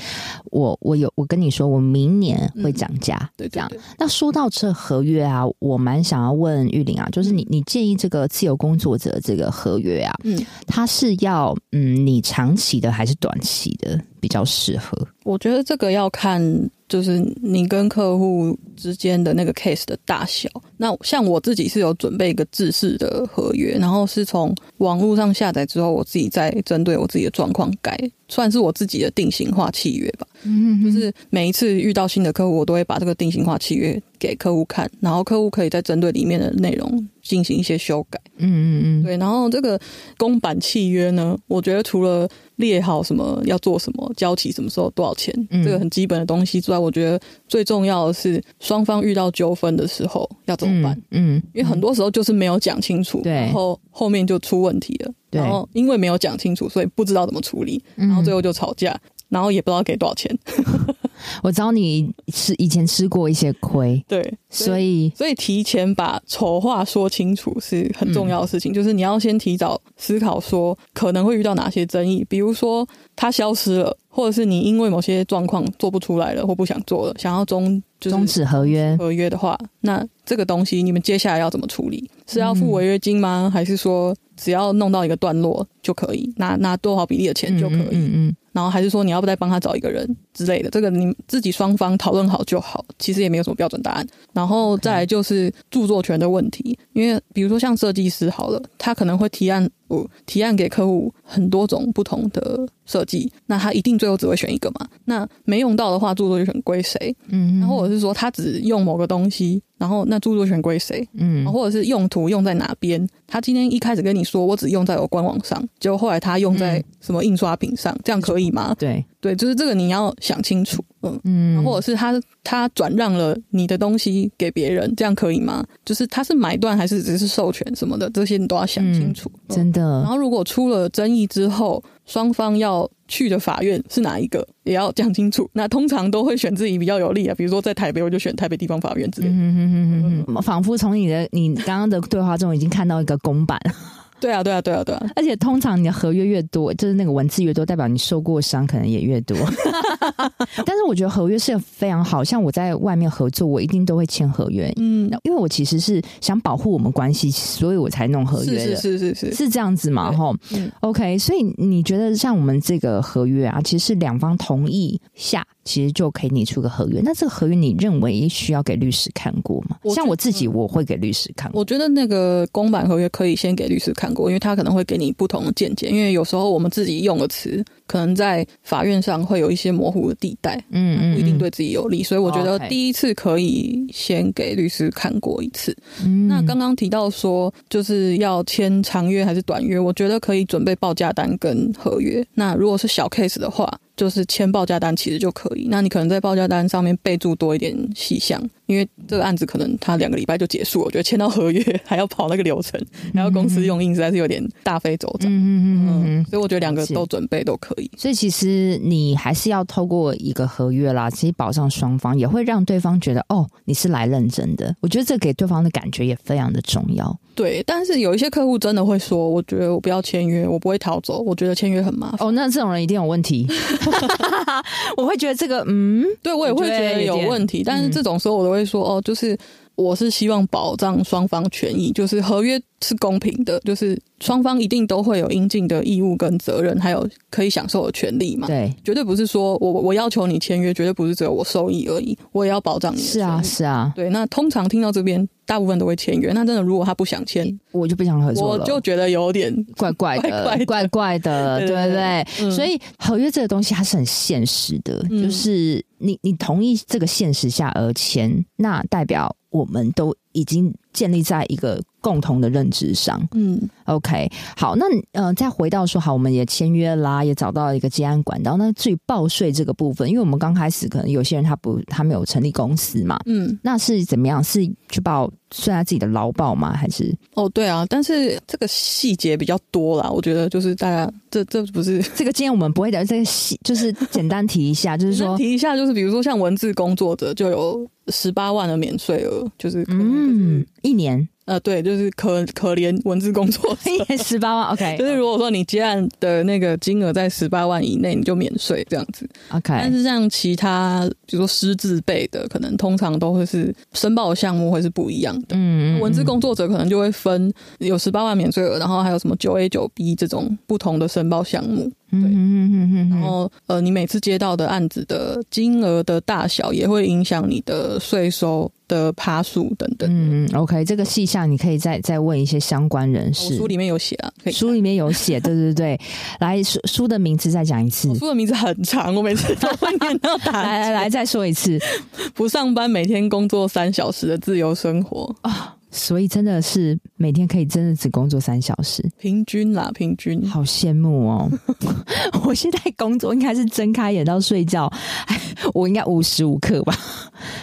S2: 我我有我跟你说，我明年会涨价，嗯、对，这样。那说到这合约啊，我蛮想要问玉玲啊，就是你你建议这个自由工作者这个合约啊，嗯，他是要。嗯，你长期的还是短期的比较适合？
S3: 我觉得这个要看，就是你跟客户之间的那个 case 的大小。那像我自己是有准备一个制式的合约，然后是从网络上下载之后，我自己再针对我自己的状况改，算是我自己的定型化契约吧。嗯，就是每一次遇到新的客户，我都会把这个定型化契约给客户看，然后客户可以再针对里面的内容进行一些修改。嗯嗯嗯，对。然后这个公版契约呢，我觉得除了列好什么要做什么，交期什么时候多少钱，嗯、这个很基本的东西之外，我觉得最重要的是双方遇到纠纷的时候要怎么办？嗯，嗯，因为很多时候就是没有讲清楚，对，然后后面就出问题了。对，然后因为没有讲清楚，所以不知道怎么处理，然后最后就吵架，然后也不知道给多少钱。
S2: 我知道你吃以前吃过一些亏，
S3: 对，
S2: 所以
S3: 所以提前把丑话说清楚是很重要的事情，嗯、就是你要先提早思考说可能会遇到哪些争议，比如说他消失了，或者是你因为某些状况做不出来了或不想做了，想要终就是
S2: 终止合约
S3: 合约的话，那这个东西你们接下来要怎么处理？是要付违约金吗？嗯、还是说只要弄到一个段落就可以拿拿多少比例的钱就可以？嗯嗯。嗯然后还是说你要不再帮他找一个人之类的，这个你自己双方讨论好就好，其实也没有什么标准答案。然后再来就是著作权的问题，因为比如说像设计师好了，他可能会提案，我提案给客户很多种不同的设计，那他一定最后只会选一个嘛？那没用到的话，著作权归谁？嗯，然后或者是说他只用某个东西，然后那著作权归谁？嗯，或者是用途用在哪边？他今天一开始跟你说我只用在我官网上，结果后来他用在什么印刷品上，这样可以吗？
S2: 对。
S3: 对，就是这个你要想清楚，嗯嗯，或者是他他转让了你的东西给别人，这样可以吗？就是他是买断还是只是授权什么的，这些你都要想清楚，
S2: 嗯、真的。
S3: 然后如果出了争议之后，双方要去的法院是哪一个，也要讲清楚。那通常都会选自己比较有利啊，比如说在台北，我就选台北地方法院之类的。嗯嗯嗯
S2: 嗯嗯，仿佛从你的你刚刚的对话中已经看到一个公版。
S3: 对啊，对啊，对啊，对啊！
S2: 而且通常你的合约越多，就是那个文字越多，代表你受过伤可能也越多。但是我觉得合约是非常好，像我在外面合作，我一定都会签合约。嗯，因为我其实是想保护我们关系，所以我才弄合约的。
S3: 是是是是是，
S2: 是这样子嘛？哈，嗯，OK。所以你觉得像我们这个合约啊，其实是两方同意下。其实就可以拟出个合约，那这个合约你认为需要给律师看过吗？像我自己，我会给律师看过。
S3: 我觉得那个公版合约可以先给律师看过，因为他可能会给你不同的见解。因为有时候我们自己用的词，可能在法院上会有一些模糊的地带，嗯，嗯，不一定对自己有利。所以我觉得第一次可以先给律师看过一次。嗯，那刚刚提到说就是要签长约还是短约，我觉得可以准备报价单跟合约。那如果是小 case 的话，就是签报价单其实就可以，那你可能在报价单上面备注多一点细项。因为这个案子可能他两个礼拜就结束了，我觉得签到合约还要跑那个流程，然后公司用印实在是有点大费周章。嗯嗯嗯嗯，所以我觉得两个都准备都可以。
S2: 所以其实你还是要透过一个合约啦，其实保障双方也会让对方觉得哦，你是来认真的。我觉得这给对方的感觉也非常的重要。
S3: 对，但是有一些客户真的会说，我觉得我不要签约，我不会逃走，我觉得签约很麻烦。
S2: 哦，那这种人一定有问题。我会觉得这个，嗯，
S3: 对我也会觉得有问题。但是这种时候我都会。会说哦，就是我是希望保障双方权益，就是合约是公平的，就是双方一定都会有应尽的义务跟责任，还有可以享受的权利嘛。
S2: 对，
S3: 绝对不是说我我要求你签约，绝对不是只有我受益而已，我也要保障你。
S2: 是啊，是啊，
S3: 对。那通常听到这边，大部分都会签约。那真的，如果他不想签，
S2: 我就不想合作了，
S3: 我就觉得有点
S2: 怪怪的，怪怪的，对不对？所以合约这个东西它是很现实的，就是。你你同意这个现实下而签，那代表我们都已经建立在一个共同的认知上。嗯 OK，好，那呃，再回到说好，我们也签约啦，也找到了一个接案管道。那至于报税这个部分，因为我们刚开始可能有些人他不他没有成立公司嘛，嗯，那是怎么样？是去报算他自己的劳报吗？还是？
S3: 哦，对啊，但是这个细节比较多啦。我觉得就是大家这这不是
S2: 这个，今天我们不会的这个细，就是简单提一下，就是说
S3: 提一下，就是比如说像文字工作者就有十八万的免税额，就是
S2: 嗯，一年。
S3: 呃，对，就是可可怜文字工作
S2: 者 十八万，OK。
S3: 就是如果说你接案的那个金额在十八万以内，你就免税这样子
S2: ，OK。
S3: 但是像其他，比如说师字辈的，可能通常都会是申报项目会是不一样的。嗯，嗯，文字工作者可能就会分有十八万免税额，然后还有什么九 A 九 B 这种不同的申报项目。对，然后呃，你每次接到的案子的金额的大小也会影响你的税收的趴数等等。
S2: 嗯嗯，OK，这个细项你可以再再问一些相关人士。
S3: 书里面有写啊，
S2: 书里面有写，对对对。来，书书的名字再讲一次。
S3: 书的名字很长，我每次都会念到打。
S2: 来来来，再说一次。
S3: 不上班，每天工作三小时的自由生活
S2: 啊。所以真的是每天可以真的只工作三小时，
S3: 平均啦，平均。
S2: 好羡慕哦！我现在工作应该是睁开眼到睡觉，我应该无时无刻吧。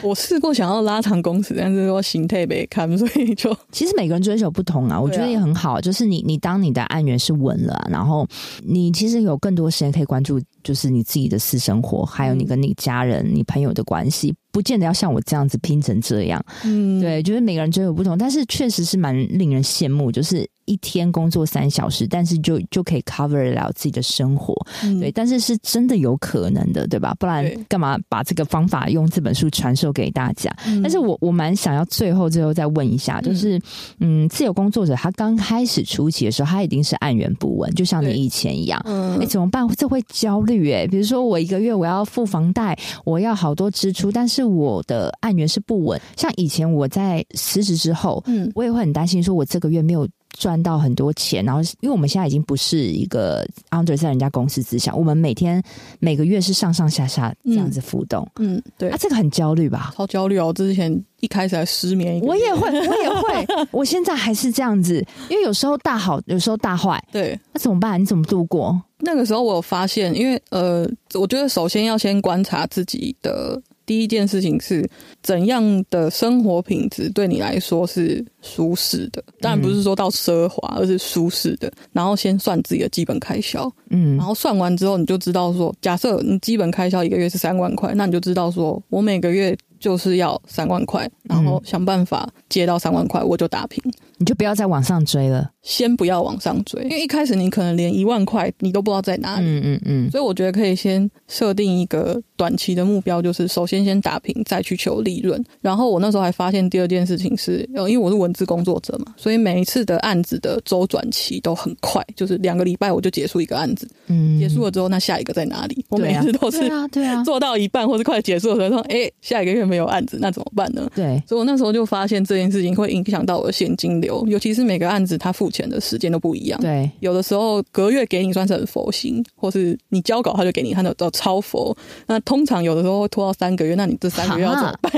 S3: 我试过想要拉长工时，但是说形态被看，所以就
S2: 其实每个人追求不同啊。我觉得也很好，就是你你当你的案源是稳了啊，然后你其实有更多时间可以关注。就是你自己的私生活，还有你跟你家人、嗯、你朋友的关系，不见得要像我这样子拼成这样。嗯，对，就是每个人追求不同，但是确实是蛮令人羡慕，就是。一天工作三小时，但是就就可以 cover 了自己的生活，嗯、对，但是是真的有可能的，对吧？不然干嘛把这个方法用这本书传授给大家？嗯、但是我我蛮想要最后最后再问一下，就是嗯，自由工作者他刚开始初期的时候，他一定是按源不稳，就像你以前一样，嗯，哎，怎么办？这会焦虑哎，比如说我一个月我要付房贷，我要好多支出，但是我的按源是不稳。像以前我在辞职之后，嗯，我也会很担心，说我这个月没有。赚到很多钱，然后因为我们现在已经不是一个 under 在人家公司之下，我们每天每个月是上上下下这样子浮动，嗯，嗯，对，啊，这个很焦虑吧？
S3: 超焦虑哦！之前一开始还失眠，
S2: 我也会，我也会，我现在还是这样子，因为有时候大好，有时候大坏，
S3: 对，
S2: 那怎么办？你怎么度过？
S3: 那个时候我有发现，因为呃，我觉得首先要先观察自己的。第一件事情是怎样的生活品质对你来说是舒适的？当然不是说到奢华，而是舒适的。然后先算自己的基本开销，嗯，然后算完之后你就知道说，假设你基本开销一个月是三万块，那你就知道说我每个月就是要三万块，然后想办法接到三万块，我就打平。
S2: 你就不要再往上追了，
S3: 先不要往上追，因为一开始你可能连一万块你都不知道在哪里。嗯嗯嗯。所以我觉得可以先设定一个短期的目标，就是首先先打平，再去求利润。然后我那时候还发现第二件事情是，因为我是文字工作者嘛，所以每一次的案子的周转期都很快，就是两个礼拜我就结束一个案子。嗯。结束了之后，那下一个在哪里？我每次都是啊，对啊，做到一半或者快结束的时候说，哎，下一个月没有案子，那怎么办呢？
S2: 对。
S3: 所以我那时候就发现这件事情会影响到我的现金流。尤其是每个案子，他付钱的时间都不一样。对，有的时候隔月给你算是很佛心，或是你交稿他就给你，他都都超佛。那通常有的时候会拖到三个月，那你这三个月要怎么办？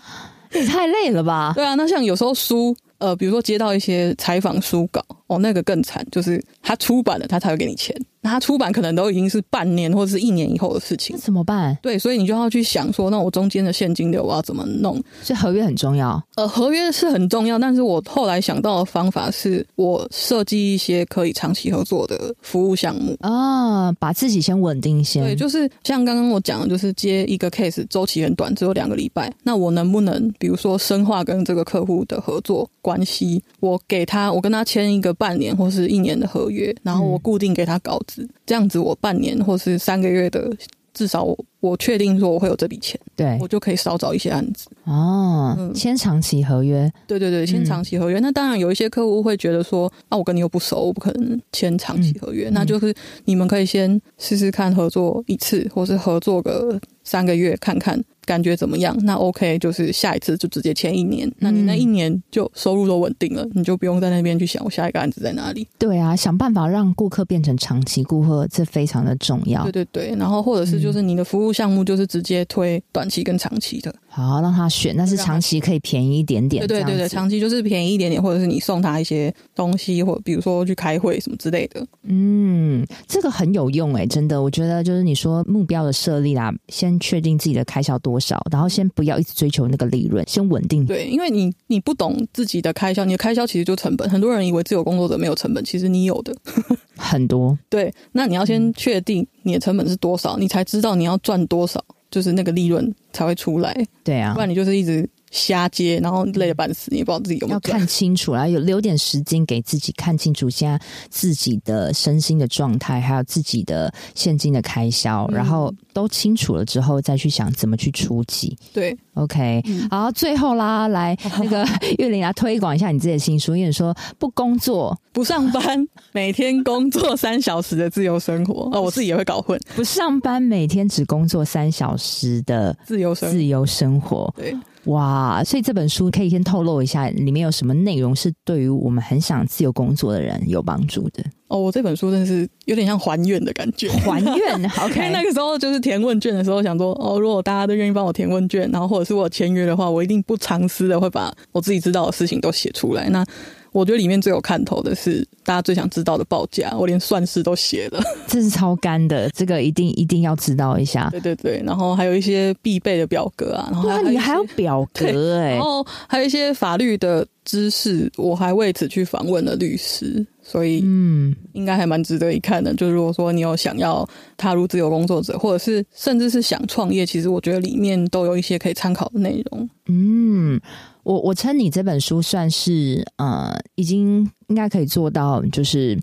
S2: 也太累了吧？
S3: 对啊，那像有时候书，呃，比如说接到一些采访书稿，哦，那个更惨，就是他出版了，他才会给你钱。那他出版可能都已经是半年或者是一年以后的事情，
S2: 那怎么办？
S3: 对，所以你就要去想说，那我中间的现金流我要怎么弄？
S2: 所以合约很重要。
S3: 呃，合约是很重要，但是我后来想到的方法是我设计一些可以长期合作的服务项目
S2: 啊，把自己先稳定先。
S3: 对，就是像刚刚我讲的，就是接一个 case 周期很短，只有两个礼拜，那我能不能比如说深化跟这个客户的合作关系？我给他，我跟他签一个半年或是一年的合约，然后我固定给他稿子。这样子，我半年或是三个月的，至少我我确定说我会有这笔钱，对，我就可以少找一些案子
S2: 哦。签长期合约，
S3: 对对对，签长期合约。嗯、那当然有一些客户会觉得说，啊，我跟你又不熟，我不可能签长期合约。嗯、那就是你们可以先试试看合作一次，或是合作个三个月看看。感觉怎么样？那 OK，就是下一次就直接签一年。那你那一年就收入都稳定了，你就不用在那边去想我下一个案子在哪里。
S2: 对啊，想办法让顾客变成长期顾客，这非常的重要。
S3: 对对对，然后或者是就是你的服务项目就是直接推短期跟长期的。
S2: 好，让他选，但是长期可以便宜一点点。
S3: 对对对对，长期就是便宜一点点，或者是你送他一些东西，或比如说去开会什么之类的。
S2: 嗯，这个很有用哎，真的，我觉得就是你说目标的设立啦，先确定自己的开销多少，然后先不要一直追求那个利润，先稳定。
S3: 对，因为你你不懂自己的开销，你的开销其实就成本。很多人以为自由工作者没有成本，其实你有的
S2: 很多。
S3: 对，那你要先确定你的成本是多少，你才知道你要赚多少。就是那个利润才会出来，
S2: 对啊，
S3: 不然你就是一直瞎接，然后累得半死，你也不知道自己有没有。
S2: 要看清楚，然后有留点时间给自己看清楚现在自己的身心的状态，还有自己的现金的开销，嗯、然后都清楚了之后，再去想怎么去出击。
S3: 对
S2: ，OK，、嗯、好，最后啦，来那个 玉玲来推广一下你自己的新书，因为你说不工作。
S3: 不上班，每天工作三小时的自由生活。哦，我自己也会搞混，
S2: 不上班每天只工作三小时的
S3: 自由生
S2: 自由生活，
S3: 对。
S2: 哇，所以这本书可以先透露一下，里面有什么内容是对于我们很想自由工作的人有帮助的？
S3: 哦，我这本书真的是有点像还愿的感觉，
S2: 还愿。OK，因为
S3: 那个时候就是填问卷的时候，想说，哦，如果大家都愿意帮我填问卷，然后或者是我签约的话，我一定不藏私的会把我自己知道的事情都写出来。那我觉得里面最有看头的是大家最想知道的报价，我连算式都写了，
S2: 这是超干的，这个一定一定要知道一下。
S3: 对对对，然后还有一些必备的表格啊，然后
S2: 还，你还有表 格哎、欸，
S3: 然后还有一些法律的知识，我还为此去访问了律师，所以嗯，应该还蛮值得一看的。就是如果说你有想要踏入自由工作者，或者是甚至是想创业，其实我觉得里面都有一些可以参考的内容。
S2: 嗯。我我称你这本书算是呃，已经应该可以做到，就是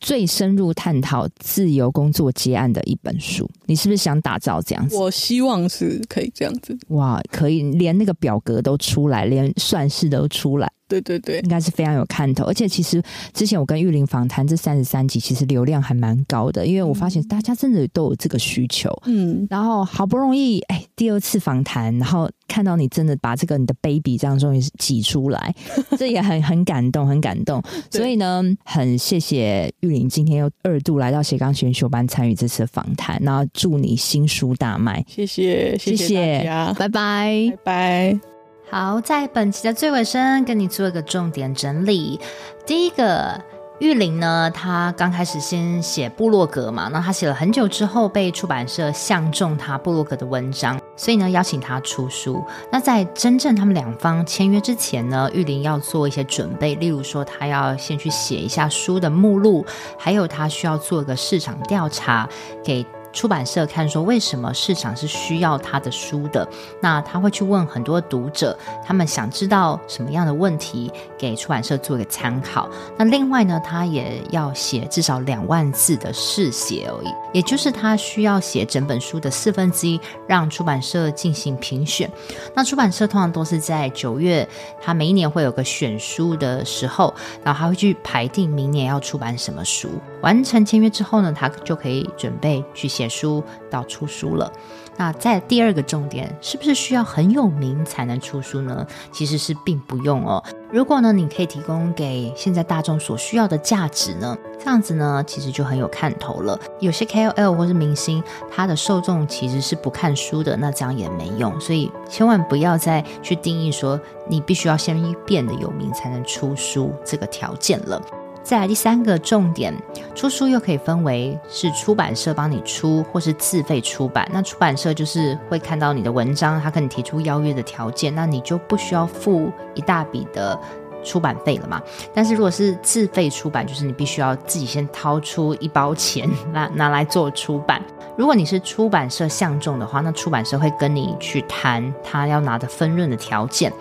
S2: 最深入探讨自由工作结案的一本书。你是不是想打造这样子？
S3: 我希望是可以这样子。
S2: 哇，可以连那个表格都出来，连算式都出来。
S3: 对对对，
S2: 应该是非常有看头，而且其实之前我跟玉林访谈这三十三集，其实流量还蛮高的，因为我发现大家真的都有这个需求，嗯，然后好不容易哎第二次访谈，然后看到你真的把这个你的 baby 这样终于挤出来，这也很很感动，很感动，所以呢，很谢谢玉林今天又二度来到斜杠选修班参与这次访谈，然后祝你新书大卖，
S3: 谢谢谢谢大家，
S2: 拜拜。
S3: 拜拜。
S1: 好，在本期的最尾声，跟你做一个重点整理。第一个，玉玲呢，她刚开始先写部落格嘛，那她写了很久之后，被出版社相中她部落格的文章，所以呢，邀请她出书。那在真正他们两方签约之前呢，玉玲要做一些准备，例如说，她要先去写一下书的目录，还有她需要做一个市场调查，给。出版社看说，为什么市场是需要他的书的？那他会去问很多读者，他们想知道什么样的问题，给出版社做一个参考。那另外呢，他也要写至少两万字的试写而已，也就是他需要写整本书的四分之一，让出版社进行评选。那出版社通常都是在九月，他每一年会有个选书的时候，然后他会去排定明年要出版什么书。完成签约之后呢，他就可以准备去写写书到出书了。那在第二个重点，是不是需要很有名才能出书呢？其实是并不用哦。如果呢，你可以提供给现在大众所需要的价值呢，这样子呢，其实就很有看头了。有些 KOL 或是明星，他的受众其实是不看书的，那这样也没用。所以千万不要再去定义说，你必须要先变得有名才能出书这个条件了。再来第三个重点，出书又可以分为是出版社帮你出，或是自费出版。那出版社就是会看到你的文章，他跟你提出邀约的条件，那你就不需要付一大笔的出版费了嘛。但是如果是自费出版，就是你必须要自己先掏出一包钱拿拿来做出版。如果你是出版社相中的话，那出版社会跟你去谈他要拿的分润的条件。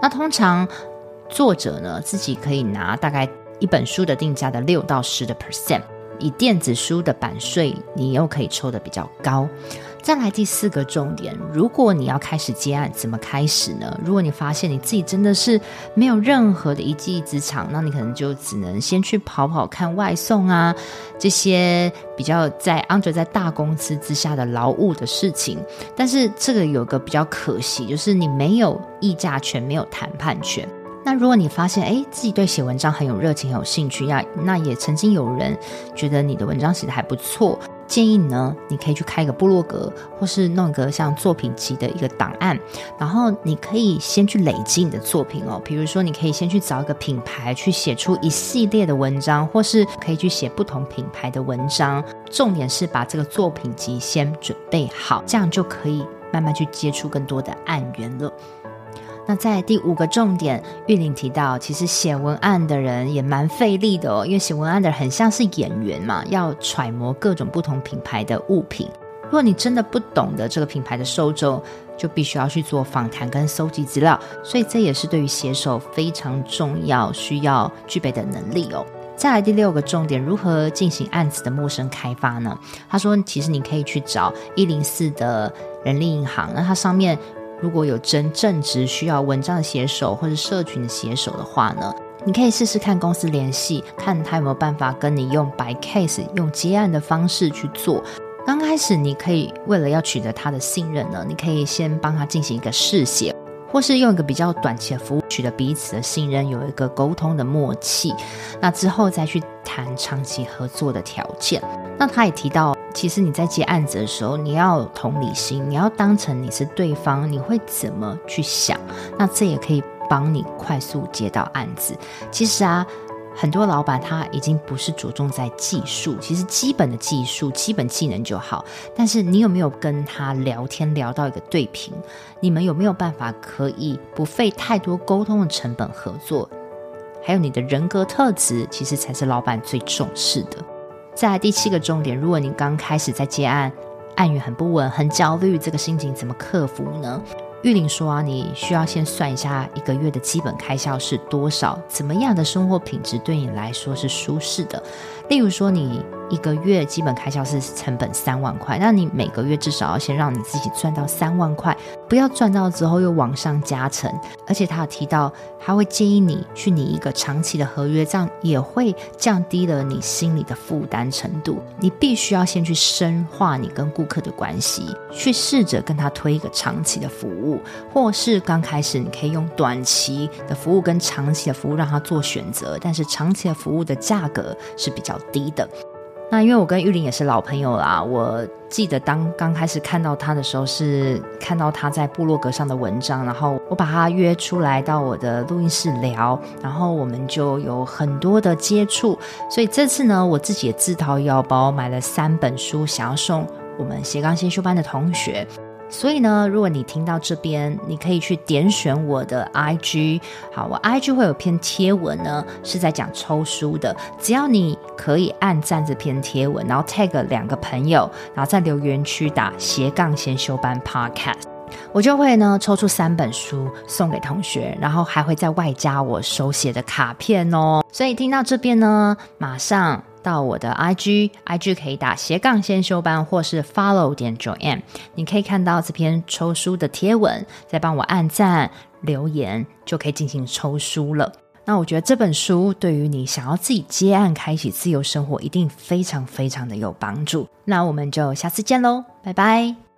S1: 那通常作者呢，自己可以拿大概。一本书的定价的六到十的 percent，以电子书的版税，你又可以抽得比较高。
S2: 再来第四个重点，如果你要开始接案，怎么开始呢？如果你发现你自己真的是没有任何的一技之长，那你可能就只能先去跑跑看外送啊，这些比较在 under 在大公司之下的劳务的事情。但是这个有个比较可惜，就是你没有议价权，没有谈判权。那如果你发现，诶，自己对写文章很有热情、很有兴趣，呀，那也曾经有人觉得你的文章写得还不错，建议呢，你可以去开一个部落格，或是弄一个像作品集的一个档案，然后你可以先去累积你的作品哦。比如说，你可以先去找一个品牌去写出一系列的文章，或是可以去写不同品牌的文章。重点是把这个作品集先准备好，这样就可以慢慢去接触更多的案源了。那在第五个重点，玉玲提到，其实写文案的人也蛮费力的哦，因为写文案的人很像是演员嘛，要揣摩各种不同品牌的物品。如果你真的不懂得这个品牌的受众，就必须要去做访谈跟搜集资料，所以这也是对于写手非常重要、需要具备的能力哦。再来第六个重点，如何进行案子的陌生开发呢？他说，其实你可以去找一零四的人力银行，那它上面。如果有真正职需要文章的写手或者社群的写手的话呢，你可以试试看公司联系，看他有没有办法跟你用白 case 用接案的方式去做。刚开始你可以为了要取得他的信任呢，你可以先帮他进行一个试写，或是用一个比较短期的服务取得彼此的信任，有一个沟通的默契。那之后再去谈长期合作的条件。那他也提到。其实你在接案子的时候，你要同理心，你要当成你是对方，你会怎么去想？那这也可以帮你快速接到案子。其实啊，很多老板他已经不是着重在技术，其实基本的技术、基本技能就好。但是你有没有跟他聊天聊到一个对频？你们有没有办法可以不费太多沟通的成本合作？还有你的人格特质，其实才是老板最重视的。在第七个重点，如果你刚开始在接案，案源很不稳、很焦虑，这个心情怎么克服呢？玉玲说啊，你需要先算一下一个月的基本开销是多少，怎么样的生活品质对你来说是舒适的。例如说，你一个月基本开销是成本三万块，那你每个月至少要先让你自己赚到三万块，不要赚到之后又往上加成。而且他有提到，他会建议你去拟一个长期的合约，这样也会降低了你心里的负担程度。你必须要先去深化你跟顾客的关系，去试着跟他推一个长期的服务，或是刚开始你可以用短期的服务跟长期的服务让他做选择，但是长期的服务的价格是比较低的。那因为我跟玉玲也是老朋友啦，我记得当刚开始看到他的时候，是看到他在部落格上的文章，然后我把他约出来到我的录音室聊，然后我们就有很多的接触。所以这次呢，我自己也自掏腰包买了三本书，想要送我们斜杠先修班的同学。所以呢，如果你听到这边，你可以去点选我的 IG，好，我 IG 会有篇贴文呢，是在讲抽书的。只要你可以按赞这篇贴文，然后 tag 两个朋友，然后在留言区打斜杠先修班 Podcast，我就会呢抽出三本书送给同学，然后还会再外加我手写的卡片哦。所以听到这边呢，马上。到我的 IG，IG 可以打斜杠先修班，或是 Follow 点 Joanne，你可以看到这篇抽书的贴文，再帮我按赞留言，就可以进行抽书了。那我觉得这本书对于你想要自己接案开启自由生活，一定非常非常的有帮助。那我们就下次见喽，拜拜。